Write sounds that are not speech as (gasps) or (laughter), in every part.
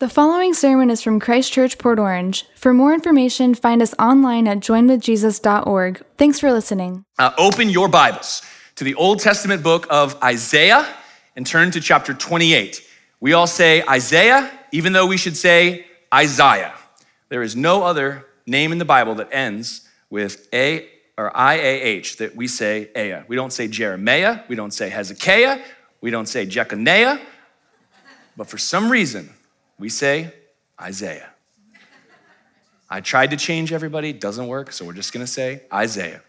The following sermon is from Christ Church, Port Orange. For more information, find us online at joinwithjesus.org. Thanks for listening. Uh, open your Bibles to the Old Testament book of Isaiah and turn to chapter 28. We all say Isaiah, even though we should say Isaiah. There is no other name in the Bible that ends with A or IAH that we say Aya. We don't say Jeremiah, we don't say Hezekiah, we don't say Jeconiah, but for some reason, we say Isaiah. I tried to change everybody, doesn't work, so we're just gonna say Isaiah.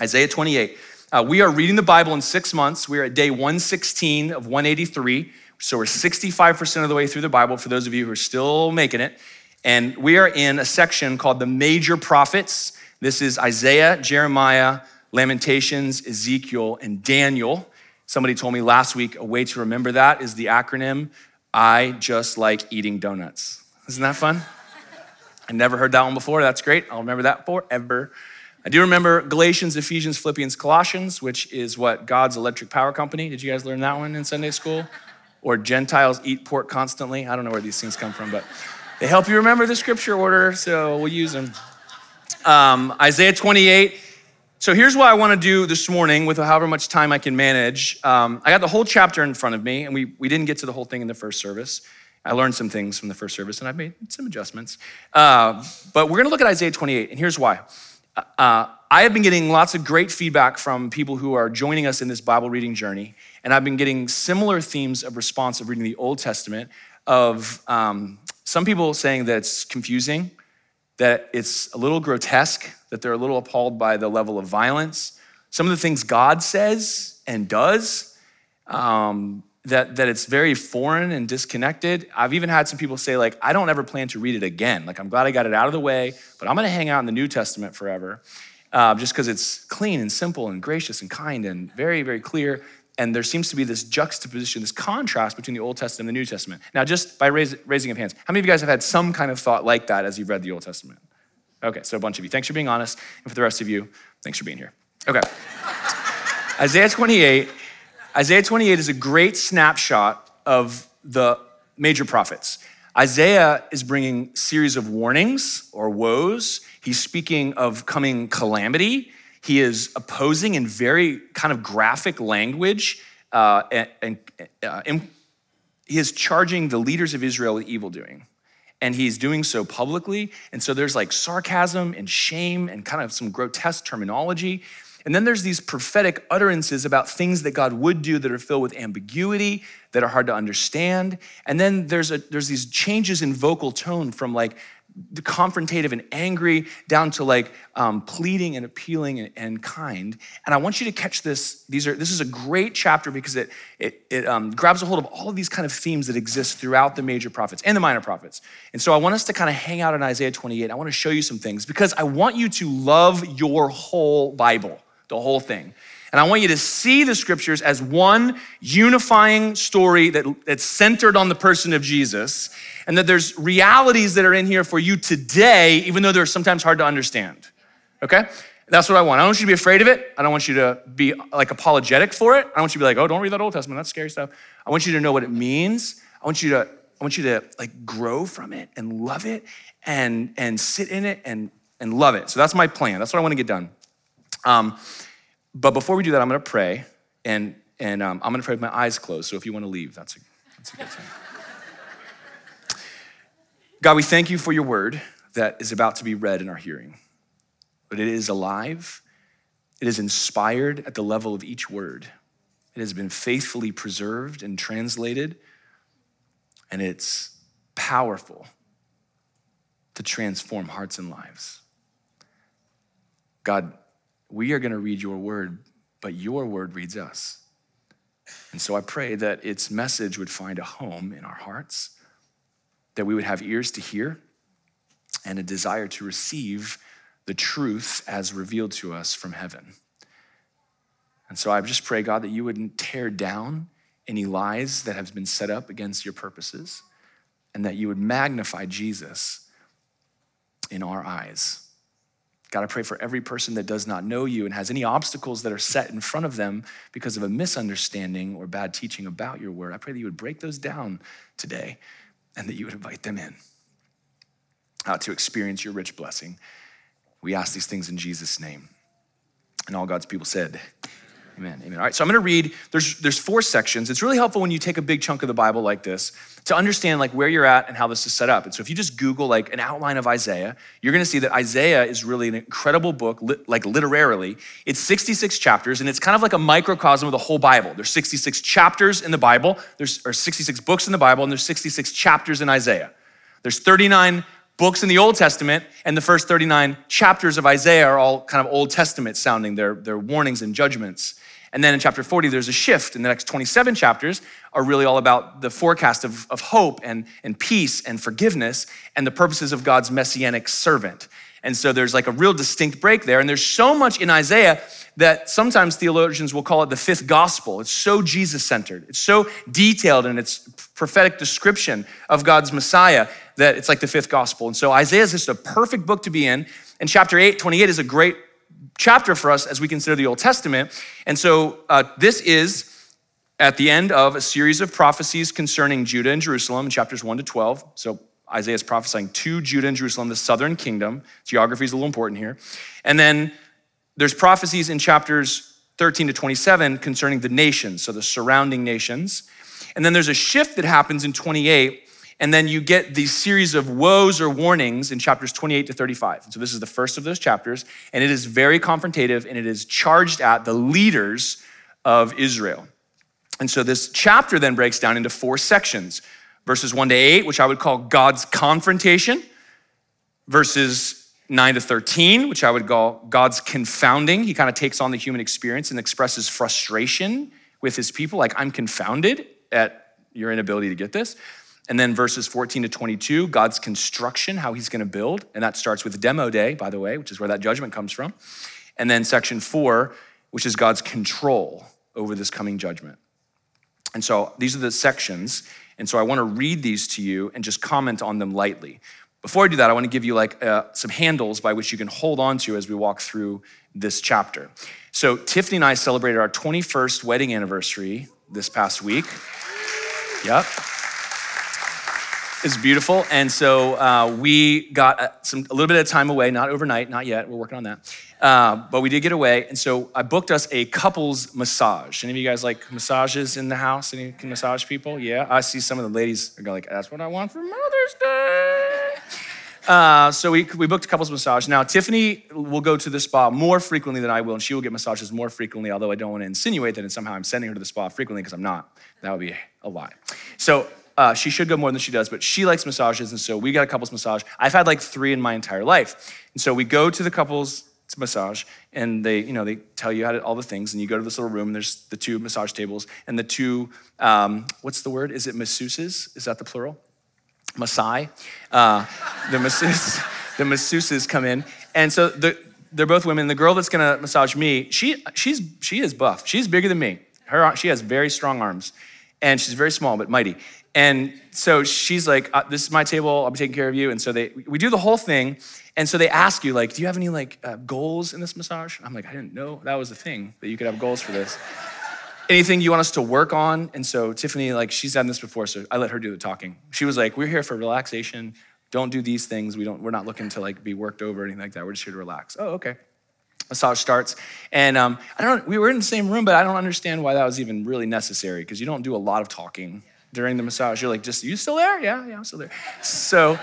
Isaiah 28. Uh, we are reading the Bible in six months. We are at day 116 of 183. So we're 65% of the way through the Bible for those of you who are still making it. And we are in a section called the Major Prophets. This is Isaiah, Jeremiah, Lamentations, Ezekiel, and Daniel. Somebody told me last week a way to remember that is the acronym I just like eating donuts. Isn't that fun? I never heard that one before. That's great. I'll remember that forever. I do remember Galatians, Ephesians, Philippians, Colossians, which is what God's electric power company. Did you guys learn that one in Sunday school? Or Gentiles eat pork constantly. I don't know where these things come from, but they help you remember the scripture order, so we'll use them. Um, Isaiah 28 so here's what I want to do this morning with however much time I can manage. Um, I got the whole chapter in front of me, and we, we didn't get to the whole thing in the first service. I learned some things from the first service, and I've made some adjustments. Uh, but we're going to look at Isaiah 28, and here's why. Uh, I have been getting lots of great feedback from people who are joining us in this Bible reading journey, and I've been getting similar themes of response of reading the Old Testament. Of um, some people saying that it's confusing, that it's a little grotesque, that they're a little appalled by the level of violence. Some of the things God says and does, um, that, that it's very foreign and disconnected. I've even had some people say, like, I don't ever plan to read it again. Like, I'm glad I got it out of the way, but I'm gonna hang out in the New Testament forever, uh, just because it's clean and simple and gracious and kind and very, very clear. And there seems to be this juxtaposition, this contrast between the Old Testament and the New Testament. Now, just by raise, raising of hands, how many of you guys have had some kind of thought like that as you've read the Old Testament? Okay, so a bunch of you. Thanks for being honest. And for the rest of you, thanks for being here. Okay. (laughs) Isaiah 28. Isaiah 28 is a great snapshot of the major prophets. Isaiah is bringing series of warnings or woes. He's speaking of coming calamity. He is opposing in very kind of graphic language, uh, and, and uh, he is charging the leaders of Israel with evil doing and he's doing so publicly. And so there's like sarcasm and shame and kind of some grotesque terminology. And then there's these prophetic utterances about things that God would do that are filled with ambiguity, that are hard to understand. And then there's, a, there's these changes in vocal tone from like confrontative and angry down to like um, pleading and appealing and, and, kind. And i want you to catch this. These are this is a great chapter because it it, it um, grabs a hold of all of these kind of themes that exist throughout the major prophets and the minor prophets. And so i want us to kind of hang out in isaiah 28 i want to show you some things because i want you to love your whole bible the whole thing and I want you to see the scriptures as one unifying story that, that's centered on the person of Jesus, and that there's realities that are in here for you today, even though they're sometimes hard to understand. Okay? That's what I want. I don't want you to be afraid of it. I don't want you to be like apologetic for it. I don't want you to be like, oh, don't read that Old Testament. That's scary stuff. I want you to know what it means. I want you to, I want you to like grow from it and love it and and sit in it and and love it. So that's my plan. That's what I want to get done. Um, but before we do that, I'm going to pray, and, and um, I'm going to pray with my eyes closed. So if you want to leave, that's a, that's a good time. God, we thank you for your word that is about to be read in our hearing. But it is alive, it is inspired at the level of each word, it has been faithfully preserved and translated, and it's powerful to transform hearts and lives. God, we are going to read your word, but your word reads us. And so I pray that its message would find a home in our hearts, that we would have ears to hear and a desire to receive the truth as revealed to us from heaven. And so I just pray, God, that you wouldn't tear down any lies that have been set up against your purposes, and that you would magnify Jesus in our eyes. God, I pray for every person that does not know you and has any obstacles that are set in front of them because of a misunderstanding or bad teaching about your word. I pray that you would break those down today and that you would invite them in uh, to experience your rich blessing. We ask these things in Jesus' name. And all God's people said, Amen. Amen. All right, so I'm going to read. There's there's four sections. It's really helpful when you take a big chunk of the Bible like this to understand like where you're at and how this is set up. And so if you just Google like an outline of Isaiah, you're going to see that Isaiah is really an incredible book, like literarily. It's 66 chapters, and it's kind of like a microcosm of the whole Bible. There's 66 chapters in the Bible. There's or 66 books in the Bible, and there's 66 chapters in Isaiah. There's 39 books in the Old Testament, and the first 39 chapters of Isaiah are all kind of Old Testament sounding. They're, they're warnings and judgments. And then in chapter 40, there's a shift. And the next 27 chapters are really all about the forecast of, of hope and, and peace and forgiveness and the purposes of God's messianic servant. And so there's like a real distinct break there. And there's so much in Isaiah that sometimes theologians will call it the fifth gospel. It's so Jesus centered, it's so detailed in its prophetic description of God's Messiah that it's like the fifth gospel. And so Isaiah is just a perfect book to be in. And chapter 8, 28 is a great chapter for us as we consider the Old Testament. And so uh, this is at the end of a series of prophecies concerning Judah and Jerusalem in chapters 1 to 12. So Isaiah is prophesying to Judah and Jerusalem, the southern kingdom. Geography is a little important here. And then there's prophecies in chapters 13 to 27 concerning the nations, so the surrounding nations. And then there's a shift that happens in 28 and then you get these series of woes or warnings in chapters 28 to 35. And so this is the first of those chapters, and it is very confrontative and it is charged at the leaders of Israel. And so this chapter then breaks down into four sections verses 1 to 8, which I would call God's confrontation, verses 9 to 13, which I would call God's confounding. He kind of takes on the human experience and expresses frustration with his people, like, I'm confounded at your inability to get this. And then verses 14 to 22, God's construction, how he's going to build. And that starts with demo day, by the way, which is where that judgment comes from. And then section four, which is God's control over this coming judgment. And so these are the sections. And so I want to read these to you and just comment on them lightly. Before I do that, I want to give you like uh, some handles by which you can hold on to as we walk through this chapter. So Tiffany and I celebrated our 21st wedding anniversary this past week. Yep. It's beautiful. And so uh, we got uh, some, a little bit of time away, not overnight, not yet. We're working on that. Uh, but we did get away. And so I booked us a couples massage. Any of you guys like massages in the house? Any can massage people? Yeah. I see some of the ladies are like, that's what I want for Mother's Day. Uh, so we, we booked a couples massage. Now, Tiffany will go to the spa more frequently than I will, and she will get massages more frequently, although I don't want to insinuate that and somehow I'm sending her to the spa frequently because I'm not. That would be a lie. So uh, she should go more than she does, but she likes massages, and so we got a couples massage. I've had like three in my entire life, and so we go to the couples massage, and they, you know, they tell you how to all the things, and you go to this little room. And there's the two massage tables and the two, um, what's the word? Is it masseuses? Is that the plural? Masai. Uh, the masseuses, (laughs) the masseuses come in, and so the, they're both women. The girl that's gonna massage me, she, she's, she is buff. She's bigger than me. Her, she has very strong arms, and she's very small but mighty. And so she's like, uh, "This is my table. I'll be taking care of you." And so they, we do the whole thing. And so they ask you, like, "Do you have any like uh, goals in this massage?" I'm like, "I didn't know that was a thing that you could have goals for this." (laughs) Anything you want us to work on? And so Tiffany, like, she's done this before, so I let her do the talking. She was like, "We're here for relaxation. Don't do these things. We don't. We're not looking to like be worked over or anything like that. We're just here to relax." Oh, okay massage starts. And um, I don't, we were in the same room, but I don't understand why that was even really necessary because you don't do a lot of talking during the massage. You're like, just, you still there? Yeah, yeah, I'm still there. So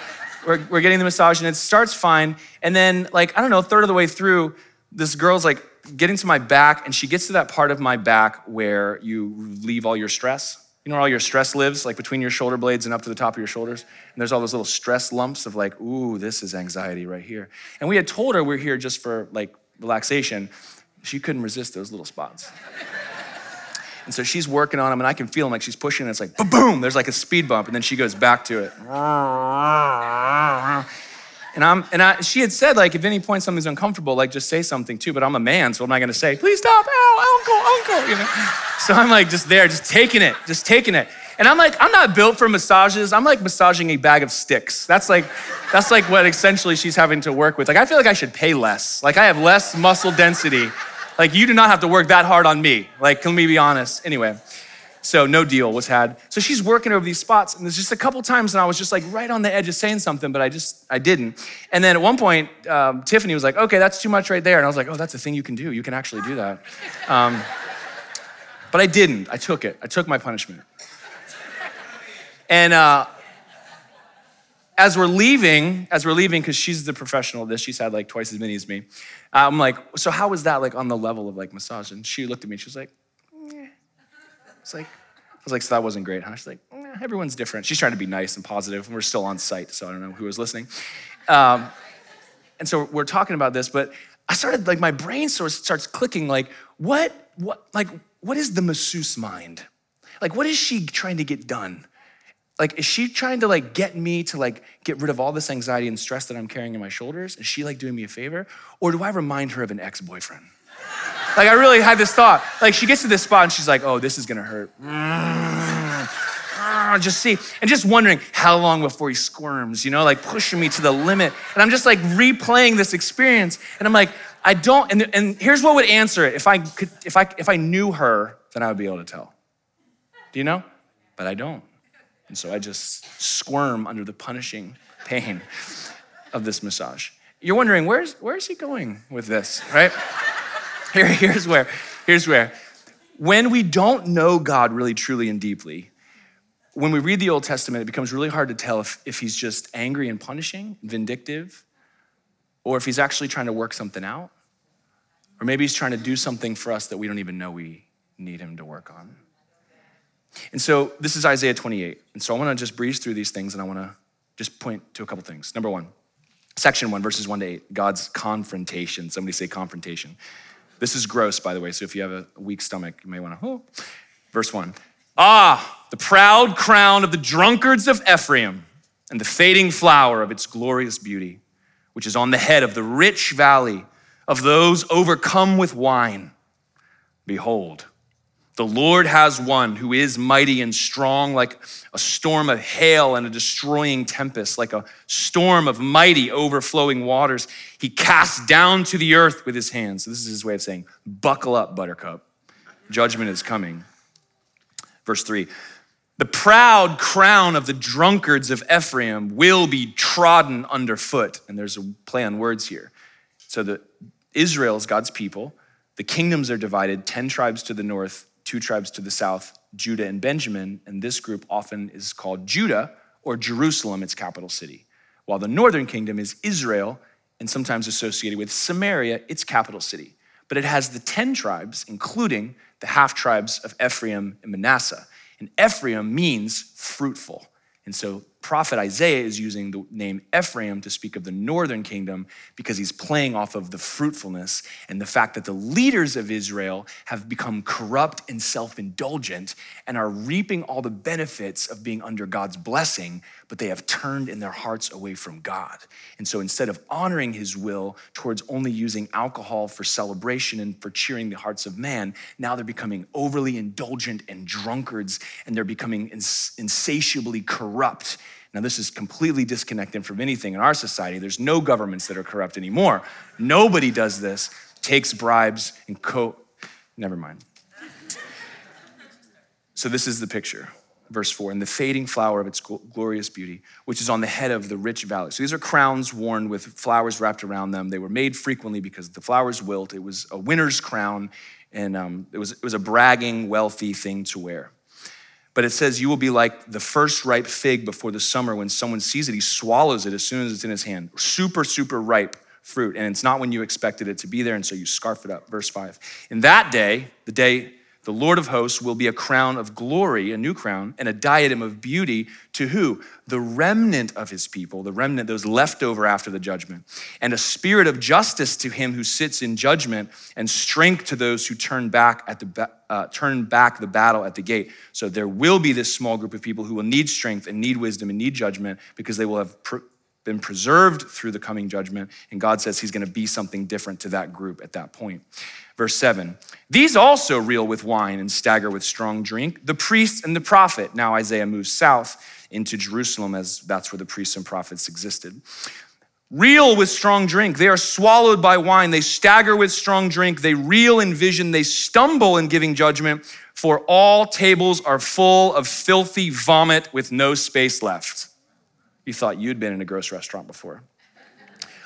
we're, we're getting the massage and it starts fine. And then, like, I don't know, third of the way through, this girl's like getting to my back and she gets to that part of my back where you leave all your stress. You know where all your stress lives, like between your shoulder blades and up to the top of your shoulders? And there's all those little stress lumps of like, ooh, this is anxiety right here. And we had told her we're here just for like relaxation. She couldn't resist those little spots. And so she's working on them, and I can feel them like she's pushing, and it's like boom, there's like a speed bump, and then she goes back to it. And I'm and I she had said, like, if any point something's uncomfortable, like just say something too, but I'm a man, so I'm not gonna say, please stop, ow, uncle, uncle, you know. So I'm like just there, just taking it, just taking it. And I'm like, I'm not built for massages. I'm like massaging a bag of sticks. That's like, that's like what essentially she's having to work with. Like, I feel like I should pay less. Like, I have less muscle density like, you do not have to work that hard on me. Like, let me be honest. Anyway, So no deal was had. So she's working over these spots, and there's just a couple times, and I was just like right on the edge of saying something, but I just I didn't. And then at one point, um, Tiffany was like, "Okay, that's too much right there," and I was like, "Oh, that's a thing you can do. You can actually do that." (laughs) Um, but I didn't. I took it. I took my punishment. And uh, as we're leaving, as we're leaving, because she's the professional of this, she's had like twice as many as me. I'm like, so how was that like on the level of like massage? And she looked at me, she was like. It's like, I was like, so that wasn't great, huh? She's like, everyone's different. She's trying to be nice and positive, and we're still on site, so I don't know who was listening. Um, and so we're talking about this, but I started like my brain sort of starts clicking. Like, what, what, like, what is the masseuse mind? Like, what is she trying to get done? Like, is she trying to like get me to like get rid of all this anxiety and stress that I'm carrying in my shoulders? Is she like doing me a favor? Or do I remind her of an ex-boyfriend? Like I really had this thought. Like she gets to this spot and she's like, oh, this is gonna hurt. Mm. Ah, just see, and just wondering how long before he squirms, you know, like pushing me to the limit. And I'm just like replaying this experience. And I'm like, I don't, and, and here's what would answer it. If I could, if I if I knew her, then I would be able to tell. Do you know? But I don't. And so I just squirm under the punishing pain of this massage. You're wondering, where's, where's he going with this, right? (laughs) Here, here's where, here's where. When we don't know God really, truly, and deeply, when we read the Old Testament, it becomes really hard to tell if, if he's just angry and punishing, vindictive, or if he's actually trying to work something out, or maybe he's trying to do something for us that we don't even know we need him to work on. And so this is Isaiah 28. And so I want to just breeze through these things and I want to just point to a couple things. Number one, section one, verses one to eight, God's confrontation. Somebody say confrontation. This is gross, by the way, so if you have a weak stomach, you may want to, oh. Verse one, ah, the proud crown of the drunkards of Ephraim and the fading flower of its glorious beauty, which is on the head of the rich valley of those overcome with wine. Behold, the Lord has one who is mighty and strong, like a storm of hail and a destroying tempest, like a storm of mighty overflowing waters. He casts down to the earth with his hands. So this is his way of saying, Buckle up, buttercup. Judgment is coming. Verse three The proud crown of the drunkards of Ephraim will be trodden underfoot. And there's a play on words here. So that Israel is God's people. The kingdoms are divided 10 tribes to the north, two tribes to the south, Judah and Benjamin, and this group often is called Judah or Jerusalem, its capital city, while the northern kingdom is Israel and sometimes associated with Samaria, its capital city. But it has the 10 tribes, including the half tribes of Ephraim and Manasseh. And Ephraim means fruitful. And so prophet Isaiah is using the name Ephraim to speak of the northern kingdom because he's playing off of the fruitfulness and the fact that the leaders of Israel have become corrupt and self indulgent and are reaping all the benefits of being under God's blessing, but they have turned in their hearts away from God. And so instead of honoring his will towards only using alcohol for celebration and for cheering the hearts of man, now they're becoming overly indulgent and drunkards and they're becoming ins- insatiably corrupt now, this is completely disconnected from anything in our society. There's no governments that are corrupt anymore. Nobody does this, takes bribes and co. Never mind. So, this is the picture. Verse 4 and the fading flower of its glorious beauty, which is on the head of the rich valley. So, these are crowns worn with flowers wrapped around them. They were made frequently because the flowers wilt. It was a winner's crown, and um, it, was, it was a bragging, wealthy thing to wear. But it says, You will be like the first ripe fig before the summer. When someone sees it, he swallows it as soon as it's in his hand. Super, super ripe fruit. And it's not when you expected it to be there, and so you scarf it up. Verse 5. In that day, the day the Lord of hosts will be a crown of glory, a new crown, and a diadem of beauty to who? The remnant of his people, the remnant, those left over after the judgment, and a spirit of justice to him who sits in judgment, and strength to those who turn back at the uh, turn back the battle at the gate. So there will be this small group of people who will need strength and need wisdom and need judgment because they will have pr- been preserved through the coming judgment. And God says He's going to be something different to that group at that point. Verse 7 These also reel with wine and stagger with strong drink, the priest and the prophet. Now Isaiah moves south into Jerusalem, as that's where the priests and prophets existed. reel with strong drink. They are swallowed by wine. They stagger with strong drink. They reel in vision. They stumble in giving judgment, for all tables are full of filthy vomit with no space left. You thought you'd been in a gross restaurant before.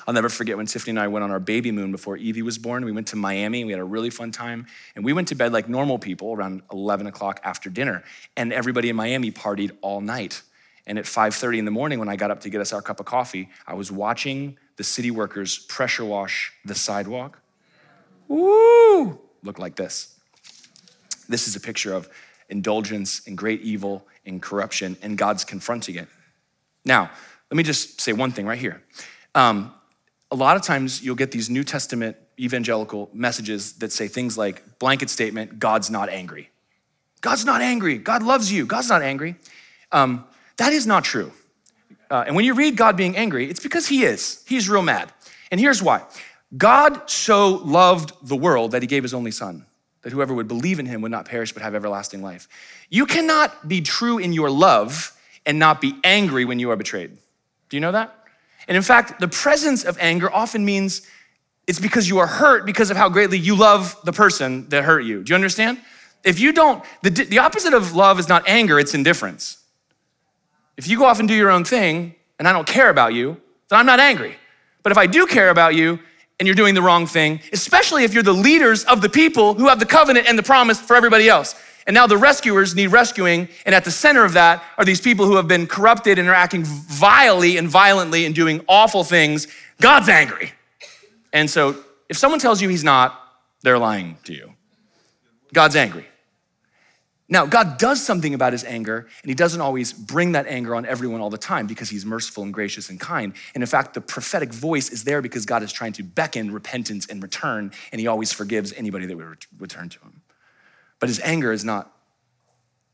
I'll never forget when Tiffany and I went on our baby moon before Evie was born. We went to Miami. We had a really fun time. And we went to bed like normal people around 11 o'clock after dinner. And everybody in Miami partied all night. And at 5:30 in the morning, when I got up to get us our cup of coffee, I was watching the city workers pressure wash the sidewalk. Woo! Looked like this. This is a picture of indulgence and great evil and corruption, and God's confronting it. Now, let me just say one thing right here. Um, a lot of times you'll get these New Testament evangelical messages that say things like blanket statement, God's not angry. God's not angry. God loves you. God's not angry. Um, that is not true. Uh, and when you read God being angry, it's because He is. He's real mad. And here's why God so loved the world that He gave His only Son, that whoever would believe in Him would not perish but have everlasting life. You cannot be true in your love and not be angry when you are betrayed. Do you know that? And in fact, the presence of anger often means it's because you are hurt because of how greatly you love the person that hurt you. Do you understand? If you don't, the, the opposite of love is not anger, it's indifference. If you go off and do your own thing and I don't care about you, then I'm not angry. But if I do care about you and you're doing the wrong thing, especially if you're the leaders of the people who have the covenant and the promise for everybody else, and now the rescuers need rescuing, and at the center of that are these people who have been corrupted and are acting vilely and violently and doing awful things. God's angry. And so if someone tells you he's not, they're lying to you. God's angry. Now, God does something about his anger, and he doesn't always bring that anger on everyone all the time because he's merciful and gracious and kind. And in fact, the prophetic voice is there because God is trying to beckon repentance and return, and he always forgives anybody that would return to him. But his anger is not,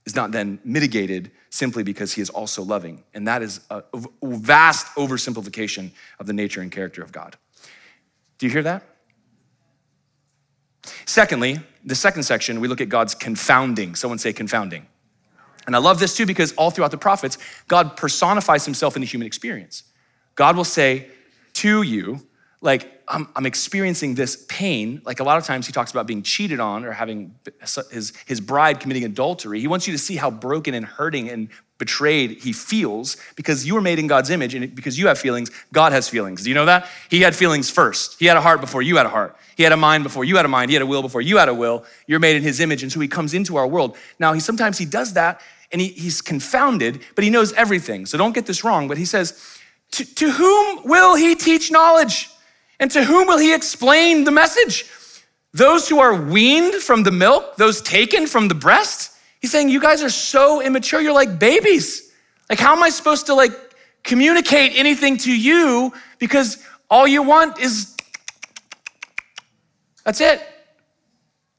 is not then mitigated simply because he is also loving. And that is a vast oversimplification of the nature and character of God. Do you hear that? Secondly, the second section, we look at God's confounding. Someone say confounding. And I love this too because all throughout the prophets, God personifies himself in the human experience. God will say to you, like, I'm, I'm, experiencing this pain. Like a lot of times he talks about being cheated on or having his, his bride committing adultery. He wants you to see how broken and hurting and betrayed he feels because you were made in God's image and because you have feelings, God has feelings. Do you know that? He had feelings first. He had a heart before you had a heart. He had a mind before you had a mind. He had a will before you had a will. You're made in his image. And so he comes into our world. Now, he sometimes he does that and he, he's confounded, but he knows everything. So don't get this wrong. But he says, to, to whom will he teach knowledge? And to whom will he explain the message? Those who are weaned from the milk, those taken from the breast? He's saying, You guys are so immature, you're like babies. Like, how am I supposed to like communicate anything to you because all you want is that's it.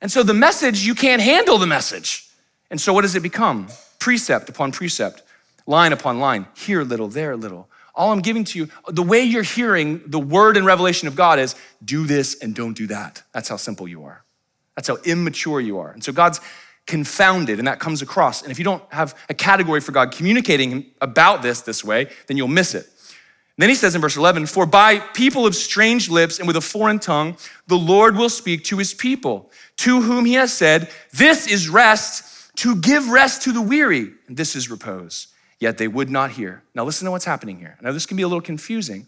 And so the message, you can't handle the message. And so what does it become? Precept upon precept, line upon line, here little, there little. All I'm giving to you, the way you're hearing the word and revelation of God is do this and don't do that. That's how simple you are. That's how immature you are. And so God's confounded, and that comes across. And if you don't have a category for God communicating about this this way, then you'll miss it. And then he says in verse 11, For by people of strange lips and with a foreign tongue, the Lord will speak to his people, to whom he has said, This is rest, to give rest to the weary, and this is repose. Yet they would not hear. Now listen to what's happening here. Now this can be a little confusing,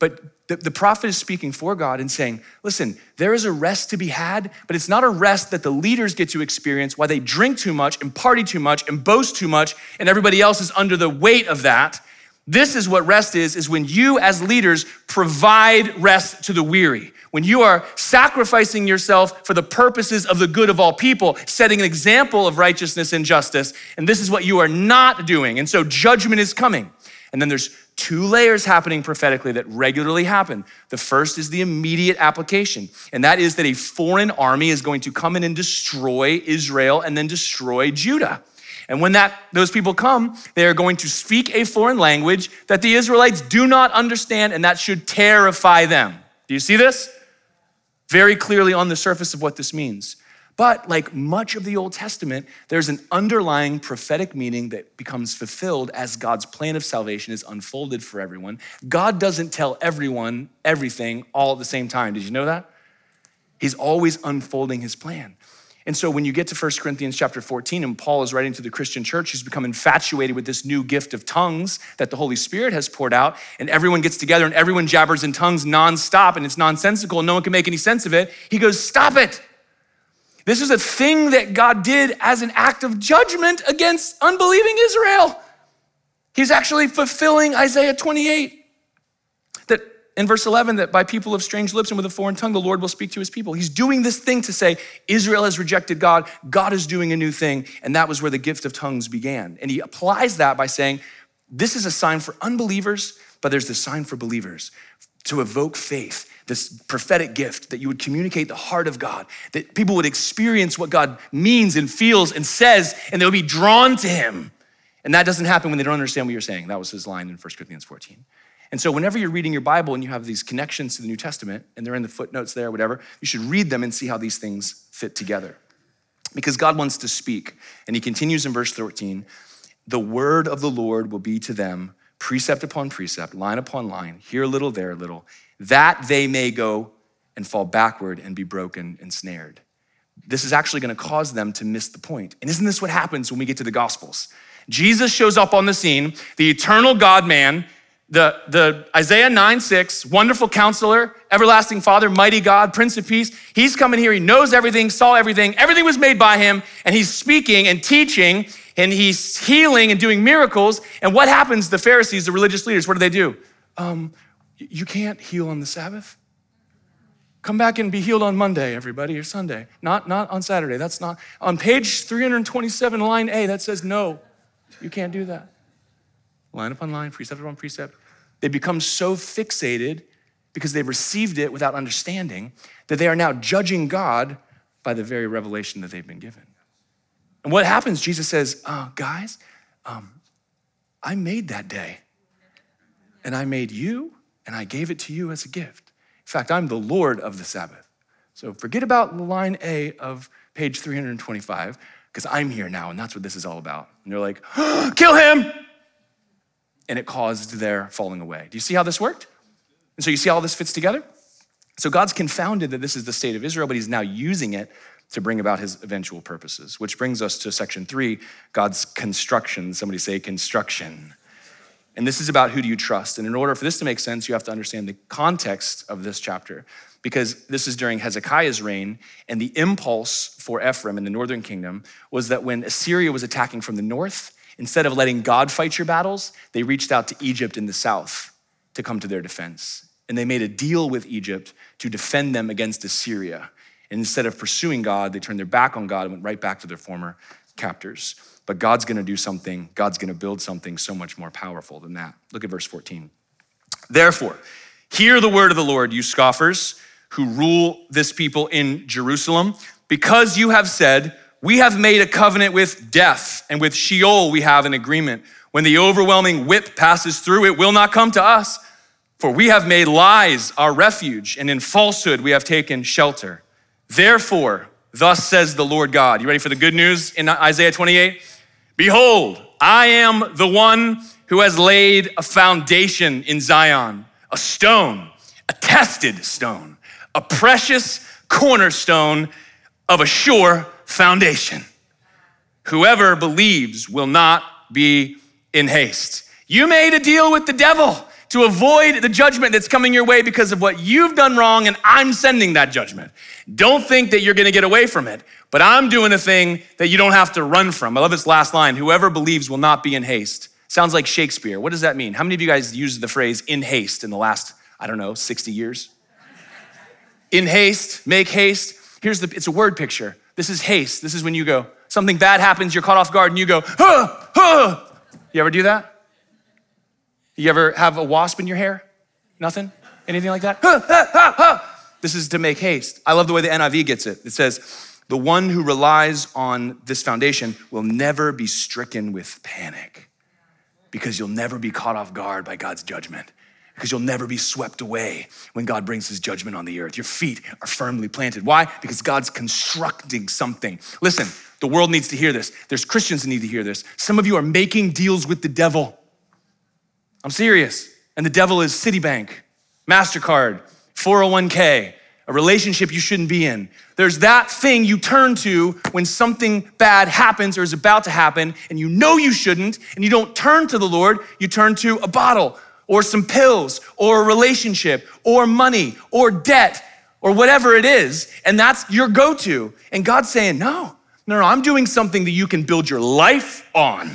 but the, the, prophet is speaking for God and saying, listen, there is a rest to be had, but it's not a rest that the leaders get to experience while they drink too much and party too much and boast too much, and everybody else is under the weight of that. This is what rest is, is when you as leaders provide rest to the weary. When you are sacrificing yourself for the purposes of the good of all people, setting an example of righteousness and justice. And this is what you are not doing. And so judgment is coming. And then there's two layers happening prophetically that regularly happen. The first is the immediate application, and that is that a foreign army is going to come in and destroy Israel and then destroy Judah. And when that those people come, they are going to speak a foreign language that the Israelites do not understand and that should terrify them. Do you see this? Very clearly on the surface of what this means. But like much of the Old Testament, there's an underlying prophetic meaning that becomes fulfilled as God's plan of salvation is unfolded for everyone. God doesn't tell everyone everything all at the same time. Did you know that? He's always unfolding his plan. And so when you get to 1 Corinthians chapter 14 and Paul is writing to the Christian church, he's become infatuated with this new gift of tongues that the Holy Spirit has poured out, and everyone gets together and everyone jabbers in tongues nonstop, and it's nonsensical, and no one can make any sense of it. He goes, Stop it. This is a thing that God did as an act of judgment against unbelieving Israel. He's actually fulfilling Isaiah 28 in verse 11 that by people of strange lips and with a foreign tongue, the Lord will speak to his people. He's doing this thing to say, Israel has rejected God, God is doing a new thing. And that was where the gift of tongues began. And he applies that by saying, This is a sign for unbelievers, but there's the sign for believers to evoke faith, this prophetic gift that you would communicate the heart of God, that people would experience what God means and feels and says, and they'll be drawn to him. And that doesn't happen when they don't understand what you're saying. That was his line in 1 Corinthians 14. And so, whenever you're reading your Bible and you have these connections to the New Testament, and they're in the footnotes there, whatever, you should read them and see how these things fit together. Because God wants to speak. And he continues in verse 13 the word of the Lord will be to them precept upon precept, line upon line, here a little, there a little, that they may go and fall backward and be broken and snared. This is actually going to cause them to miss the point. And isn't this what happens when we get to the Gospels? Jesus shows up on the scene, the eternal God man, the, the Isaiah 9 6, wonderful counselor, everlasting father, mighty God, prince of peace. He's coming here. He knows everything, saw everything. Everything was made by him. And he's speaking and teaching and he's healing and doing miracles. And what happens? The Pharisees, the religious leaders, what do they do? Um, you can't heal on the Sabbath. Come back and be healed on Monday, everybody, or Sunday. Not, not on Saturday. That's not. On page 327, line A, that says no, you can't do that. Line upon line, precept upon precept. They become so fixated because they've received it without understanding that they are now judging God by the very revelation that they've been given. And what happens? Jesus says, uh, Guys, um, I made that day, and I made you, and I gave it to you as a gift. In fact, I'm the Lord of the Sabbath. So forget about line A of page 325, because I'm here now, and that's what this is all about. And they're like, (gasps) Kill him! And it caused their falling away. Do you see how this worked? And so you see how all this fits together? So God's confounded that this is the state of Israel, but he's now using it to bring about his eventual purposes, which brings us to section three God's construction. Somebody say construction. And this is about who do you trust. And in order for this to make sense, you have to understand the context of this chapter, because this is during Hezekiah's reign, and the impulse for Ephraim in the northern kingdom was that when Assyria was attacking from the north, Instead of letting God fight your battles, they reached out to Egypt in the south to come to their defense. And they made a deal with Egypt to defend them against Assyria. And instead of pursuing God, they turned their back on God and went right back to their former captors. But God's gonna do something, God's gonna build something so much more powerful than that. Look at verse 14. Therefore, hear the word of the Lord, you scoffers who rule this people in Jerusalem, because you have said, we have made a covenant with death, and with Sheol we have an agreement. When the overwhelming whip passes through, it will not come to us. For we have made lies our refuge, and in falsehood we have taken shelter. Therefore, thus says the Lord God. You ready for the good news in Isaiah 28? Behold, I am the one who has laid a foundation in Zion, a stone, a tested stone, a precious cornerstone of a sure foundation. Whoever believes will not be in haste. You made a deal with the devil to avoid the judgment that's coming your way because of what you've done wrong, and I'm sending that judgment. Don't think that you're gonna get away from it, but I'm doing a thing that you don't have to run from. I love this last line whoever believes will not be in haste. Sounds like Shakespeare. What does that mean? How many of you guys used the phrase in haste in the last, I don't know, 60 years? in haste, make haste. Here's the, it's a word picture. This is haste. This is when you go, something bad happens, you're caught off guard, and you go, huh, huh. You ever do that? You ever have a wasp in your hair? Nothing? Anything like that? Huh, huh, huh, huh. This is to make haste. I love the way the NIV gets it. It says, the one who relies on this foundation will never be stricken with panic because you'll never be caught off guard by God's judgment because you'll never be swept away when God brings his judgment on the earth. Your feet are firmly planted. Why? Because God's constructing something. Listen, the world needs to hear this. There's Christians that need to hear this. Some of you are making deals with the devil. I'm serious. And the devil is Citibank, MasterCard, 401k, a relationship you shouldn't be in. There's that thing you turn to when something bad happens or is about to happen, and you know you shouldn't, and you don't turn to the Lord, you turn to a bottle or some pills or a relationship or money or debt or whatever it is, and that's your go to. And God's saying, No, no, no, I'm doing something that you can build your life on.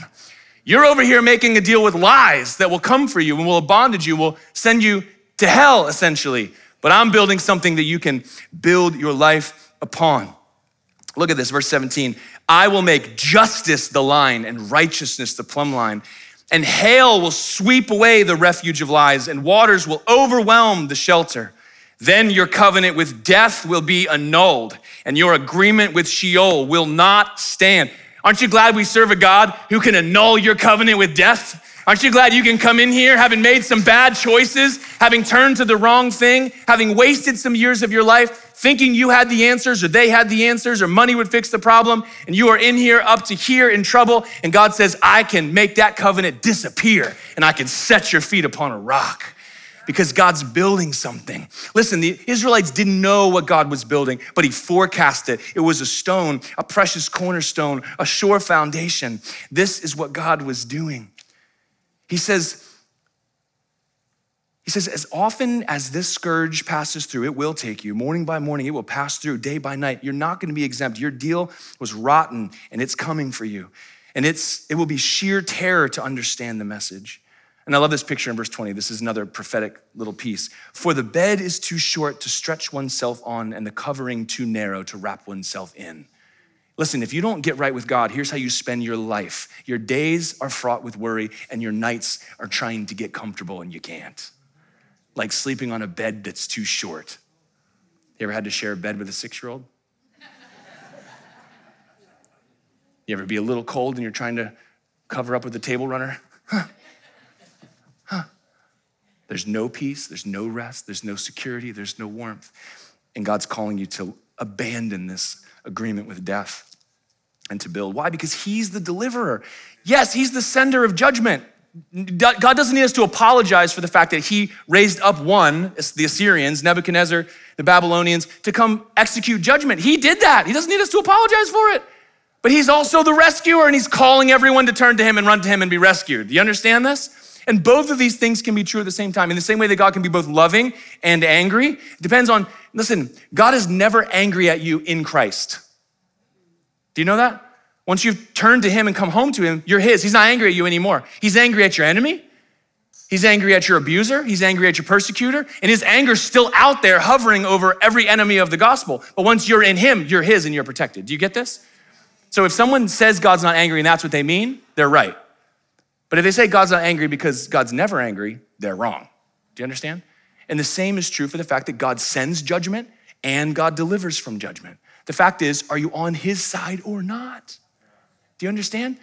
You're over here making a deal with lies that will come for you and will bondage you, will send you to hell, essentially. But I'm building something that you can build your life upon. Look at this, verse 17. I will make justice the line and righteousness the plumb line. And hail will sweep away the refuge of lies, and waters will overwhelm the shelter. Then your covenant with death will be annulled, and your agreement with Sheol will not stand. Aren't you glad we serve a God who can annul your covenant with death? Aren't you glad you can come in here having made some bad choices, having turned to the wrong thing, having wasted some years of your life thinking you had the answers or they had the answers or money would fix the problem, and you are in here up to here in trouble, and God says, I can make that covenant disappear and I can set your feet upon a rock because God's building something. Listen, the Israelites didn't know what God was building, but He forecasted. It It was a stone, a precious cornerstone, a sure foundation. This is what God was doing. He says, he says, as often as this scourge passes through, it will take you. Morning by morning, it will pass through, day by night. You're not going to be exempt. Your deal was rotten, and it's coming for you. And it's, it will be sheer terror to understand the message. And I love this picture in verse 20. This is another prophetic little piece. For the bed is too short to stretch oneself on, and the covering too narrow to wrap oneself in. Listen, if you don't get right with God, here's how you spend your life. Your days are fraught with worry, and your nights are trying to get comfortable, and you can't. Like sleeping on a bed that's too short. You ever had to share a bed with a six year old? You ever be a little cold and you're trying to cover up with a table runner? Huh. Huh. There's no peace, there's no rest, there's no security, there's no warmth. And God's calling you to abandon this agreement with death and to build. Why? Because He's the deliverer. Yes, He's the sender of judgment. God doesn't need us to apologize for the fact that He raised up one, the Assyrians, Nebuchadnezzar, the Babylonians, to come execute judgment. He did that. He doesn't need us to apologize for it. But He's also the rescuer, and He's calling everyone to turn to Him and run to Him and be rescued. Do you understand this? And both of these things can be true at the same time. In the same way that God can be both loving and angry, it depends on, listen, God is never angry at you in Christ. Do you know that? Once you've turned to Him and come home to Him, you're His. He's not angry at you anymore. He's angry at your enemy. He's angry at your abuser. He's angry at your persecutor. And His anger's still out there hovering over every enemy of the gospel. But once you're in Him, you're His and you're protected. Do you get this? So if someone says God's not angry and that's what they mean, they're right. But if they say God's not angry because God's never angry, they're wrong. Do you understand? And the same is true for the fact that God sends judgment and God delivers from judgment. The fact is, are you on his side or not? Do you understand?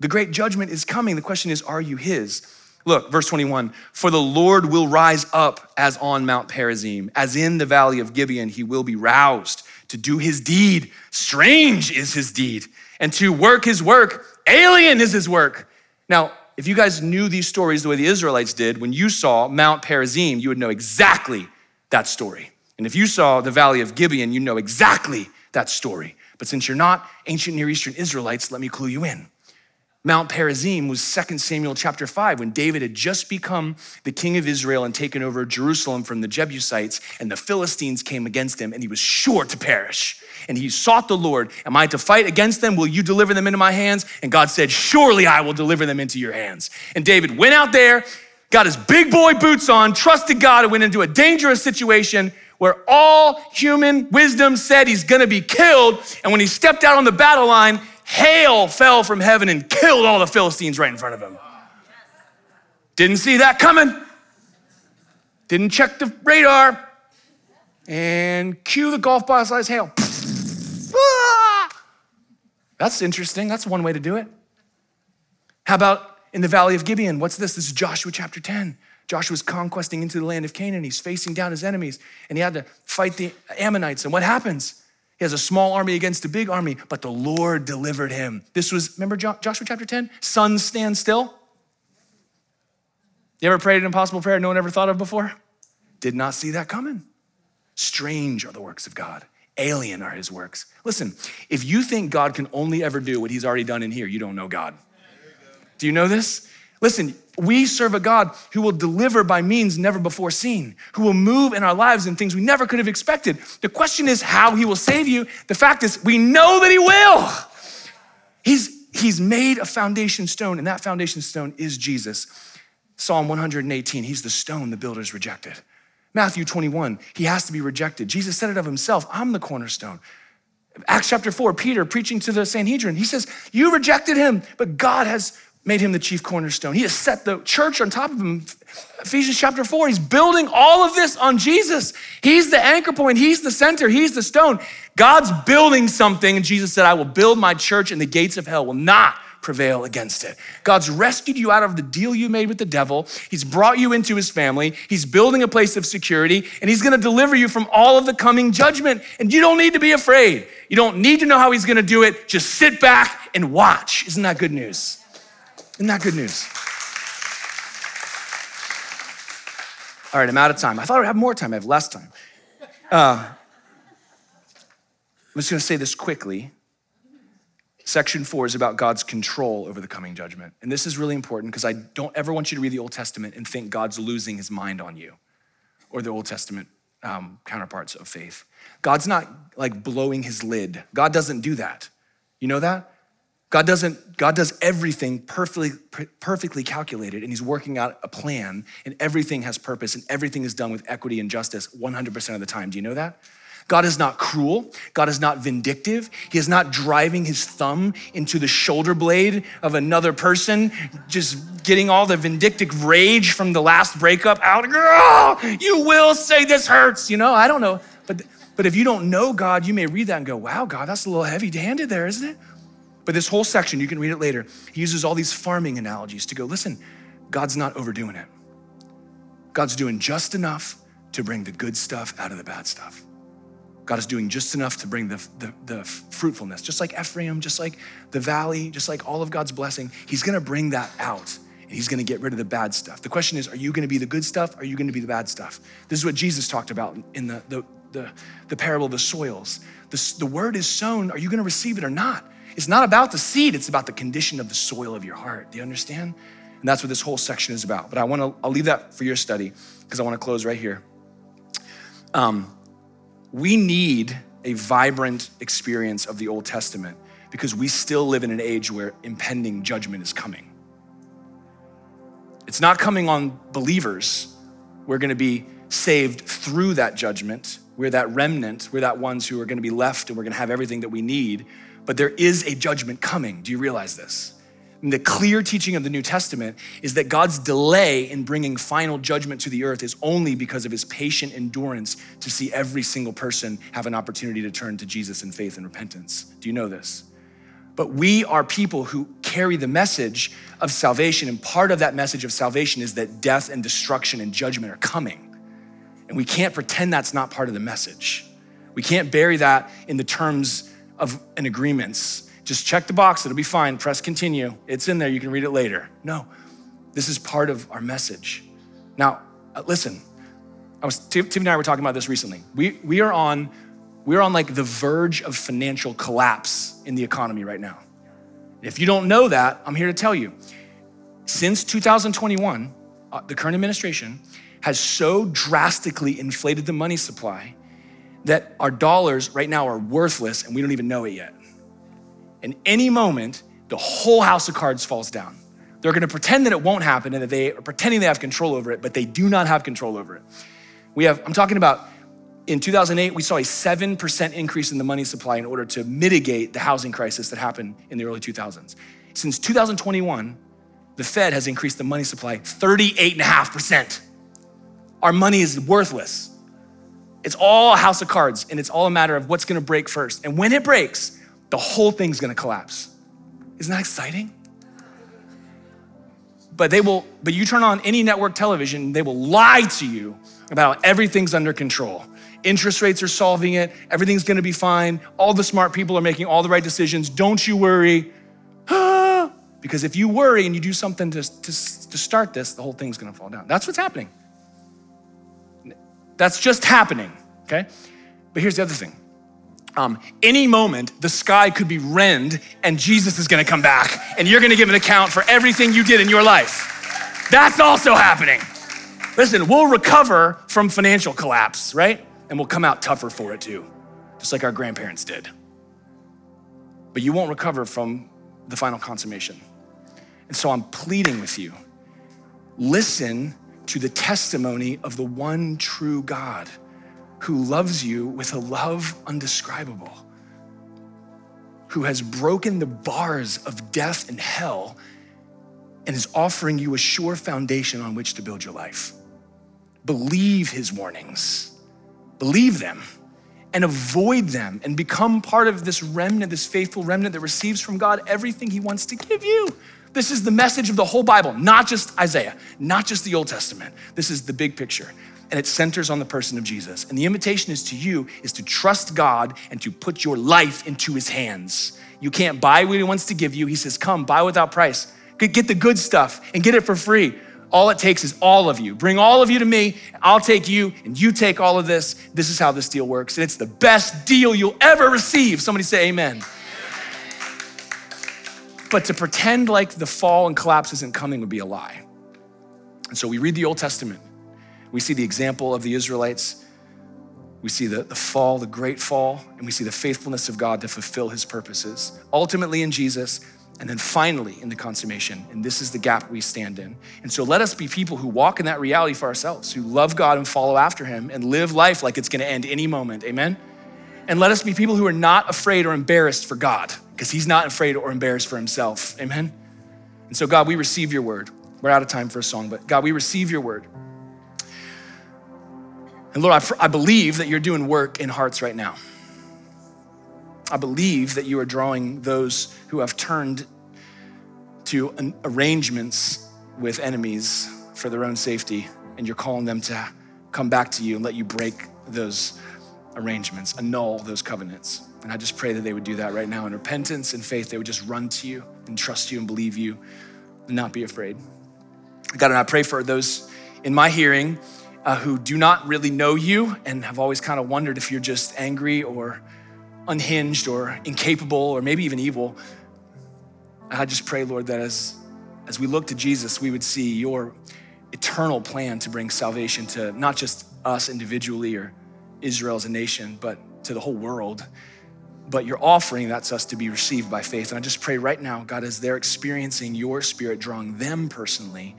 The great judgment is coming. The question is, are you his? Look, verse 21 For the Lord will rise up as on Mount Perazim, as in the valley of Gibeon, he will be roused to do his deed. Strange is his deed. And to work his work, alien is his work. Now, if you guys knew these stories the way the Israelites did, when you saw Mount Perazim, you would know exactly that story. And if you saw the Valley of Gibeon, you know exactly that story. But since you're not ancient Near Eastern Israelites, let me clue you in. Mount Perazim was 2 Samuel chapter 5 when David had just become the king of Israel and taken over Jerusalem from the Jebusites, and the Philistines came against him, and he was sure to perish. And he sought the Lord, Am I to fight against them? Will you deliver them into my hands? And God said, Surely I will deliver them into your hands. And David went out there, got his big boy boots on, trusted God, and went into a dangerous situation where all human wisdom said he's gonna be killed. And when he stepped out on the battle line, hail fell from heaven and killed all the Philistines right in front of him. Didn't see that coming. Didn't check the radar. And cue the golf ball size hail. (laughs) That's interesting. That's one way to do it. How about in the valley of Gibeon. What's this? This is Joshua chapter 10. Joshua's conquesting into the land of Canaan. He's facing down his enemies and he had to fight the Ammonites. And what happens? He has a small army against a big army, but the Lord delivered him. This was, remember Joshua chapter 10? Sun stand still. You ever prayed an impossible prayer no one ever thought of before? Did not see that coming. Strange are the works of God. Alien are his works. Listen, if you think God can only ever do what he's already done in here, you don't know God. Do you know this? Listen, we serve a God who will deliver by means never before seen, who will move in our lives in things we never could have expected. The question is how he will save you. The fact is, we know that he will. He's, he's made a foundation stone, and that foundation stone is Jesus. Psalm 118, he's the stone the builders rejected. Matthew 21, he has to be rejected. Jesus said it of himself I'm the cornerstone. Acts chapter 4, Peter preaching to the Sanhedrin, he says, You rejected him, but God has made him the chief cornerstone. He has set the church on top of him. Ephesians chapter 4, he's building all of this on Jesus. He's the anchor point, he's the center, he's the stone. God's building something, and Jesus said, I will build my church, and the gates of hell will not prevail against it. God's rescued you out of the deal you made with the devil. He's brought you into his family. He's building a place of security, and he's gonna deliver you from all of the coming judgment. And you don't need to be afraid. You don't need to know how he's gonna do it. Just sit back and watch. Isn't that good news? Isn't that good news? All right, I'm out of time. I thought I'd have more time. I have less time. Uh, I'm just going to say this quickly. Section four is about God's control over the coming judgment. And this is really important because I don't ever want you to read the Old Testament and think God's losing his mind on you or the Old Testament um, counterparts of faith. God's not like blowing his lid. God doesn't do that. You know that? God doesn't, God does everything perfectly, perfectly calculated, and He's working out a plan, and everything has purpose, and everything is done with equity and justice 100% of the time. Do you know that? God is not cruel. God is not vindictive. He is not driving his thumb into the shoulder blade of another person, just getting all the vindictive rage from the last breakup out. Girl, you will say this hurts. You know, I don't know. But, but if you don't know God, you may read that and go, wow, God, that's a little heavy handed there, isn't it? But this whole section, you can read it later, he uses all these farming analogies to go, listen, God's not overdoing it. God's doing just enough to bring the good stuff out of the bad stuff. God is doing just enough to bring the, the, the, fruitfulness, just like Ephraim, just like the valley, just like all of God's blessing. He's gonna bring that out and he's gonna get rid of the bad stuff. The question is, are you gonna be the good stuff? Are you gonna be the bad stuff? This is what Jesus talked about in the, the, the, the parable of the soils. The, the word is sown. Are you gonna receive it or not? It's not about the seed, it's about the condition of the soil of your heart. Do you understand? And that's what this whole section is about. But I want to, I'll leave that for your study because I want to close right here. Um, we need a vibrant experience of the Old Testament because we still live in an age where impending judgment is coming. It's not coming on believers. We're going to be saved through that judgment. We're that remnant. We're that ones who are going to be left and we're going to have everything that we need but there is a judgment coming. Do you realize this? And the clear teaching of the New Testament is that God's delay in bringing final judgment to the earth is only because of his patient endurance to see every single person have an opportunity to turn to Jesus in faith and repentance. Do you know this? But we are people who carry the message of salvation, and part of that message of salvation is that death and destruction and judgment are coming. And we can't pretend that's not part of the message. We can't bury that in the terms of an agreements. Just check the box, it'll be fine. Press continue. It's in there, you can read it later. No, this is part of our message. Now, uh, listen, I was Tim, and I were talking about this recently. We we are on we're on like the verge of financial collapse in the economy right now. If you don't know that, I'm here to tell you. Since 2021, uh, the current administration has so drastically inflated the money supply that our dollars right now are worthless and we don't even know it yet. In any moment, the whole house of cards falls down. They're gonna pretend that it won't happen and that they are pretending they have control over it, but they do not have control over it. We have, I'm talking about in 2008, we saw a 7% increase in the money supply in order to mitigate the housing crisis that happened in the early 2000s. Since 2021, the Fed has increased the money supply 38.5%. Our money is worthless. It's all a house of cards, and it's all a matter of what's gonna break first. And when it breaks, the whole thing's gonna collapse. Isn't that exciting? but they will, but you turn on any network television, they will lie to you about everything's under control. Interest rates are solving it, everything's gonna be fine, all the smart people are making all the right decisions, don't you worry. (gasps) because if you worry and you do something to, to, to start this, the whole thing's gonna fall down. That's what's happening. That's just happening, okay? But here's the other thing. Um, any moment, the sky could be rend and Jesus is gonna come back and you're gonna give an account for everything you did in your life. That's also happening. Listen, we'll recover from financial collapse, right? And we'll come out tougher for it too, just like our grandparents did. But you won't recover from the final consummation. And so I'm pleading with you listen to the testimony of the one true God who loves you with a love undescribable, who has broken the bars of death and hell and is offering you a sure foundation on which to build your life. Believe his warnings, believe them, and avoid them, and become part of this remnant, this faithful remnant that receives from God everything he wants to give you. This is the message of the whole Bible, not just Isaiah, not just the Old Testament. This is the big picture and it centers on the person of Jesus. And the invitation is to you is to trust God and to put your life into his hands. You can't buy what he wants to give you. He says, "Come, buy without price. Get the good stuff and get it for free." All it takes is all of you. Bring all of you to me. I'll take you, and you take all of this. This is how this deal works. And it's the best deal you'll ever receive. Somebody say, Amen. But to pretend like the fall and collapse isn't coming would be a lie. And so we read the Old Testament we see the example of the Israelites. We see the, the fall, the great fall, and we see the faithfulness of God to fulfill his purposes, ultimately in Jesus, and then finally in the consummation. And this is the gap we stand in. And so let us be people who walk in that reality for ourselves, who love God and follow after him and live life like it's gonna end any moment. Amen? And let us be people who are not afraid or embarrassed for God, because he's not afraid or embarrassed for himself. Amen? And so, God, we receive your word. We're out of time for a song, but God, we receive your word. And Lord, I, I believe that you're doing work in hearts right now. I believe that you are drawing those who have turned to arrangements with enemies for their own safety, and you're calling them to come back to you and let you break those arrangements, annul those covenants. And I just pray that they would do that right now in repentance and faith. They would just run to you and trust you and believe you and not be afraid. God, and I pray for those in my hearing uh, who do not really know you and have always kind of wondered if you're just angry or unhinged or incapable or maybe even evil. I just pray, Lord, that as, as we look to Jesus, we would see your eternal plan to bring salvation to not just us individually or Israel as a nation, but to the whole world. But your offering, that's us to be received by faith. And I just pray right now, God, as they're experiencing your spirit drawing them personally,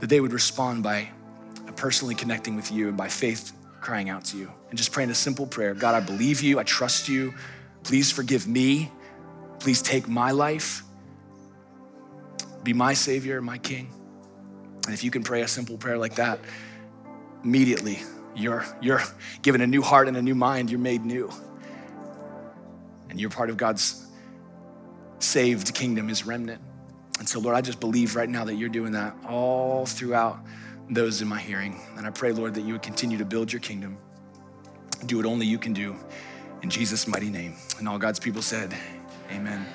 that they would respond by personally connecting with you and by faith crying out to you and just praying a simple prayer God, I believe you, I trust you. Please forgive me. Please take my life. Be my Savior, my King. And if you can pray a simple prayer like that, immediately you're, you're given a new heart and a new mind, you're made new. And you're part of God's saved kingdom, his remnant. And so, Lord, I just believe right now that you're doing that all throughout those in my hearing. And I pray, Lord, that you would continue to build your kingdom, do what only you can do. In Jesus' mighty name. And all God's people said, Amen.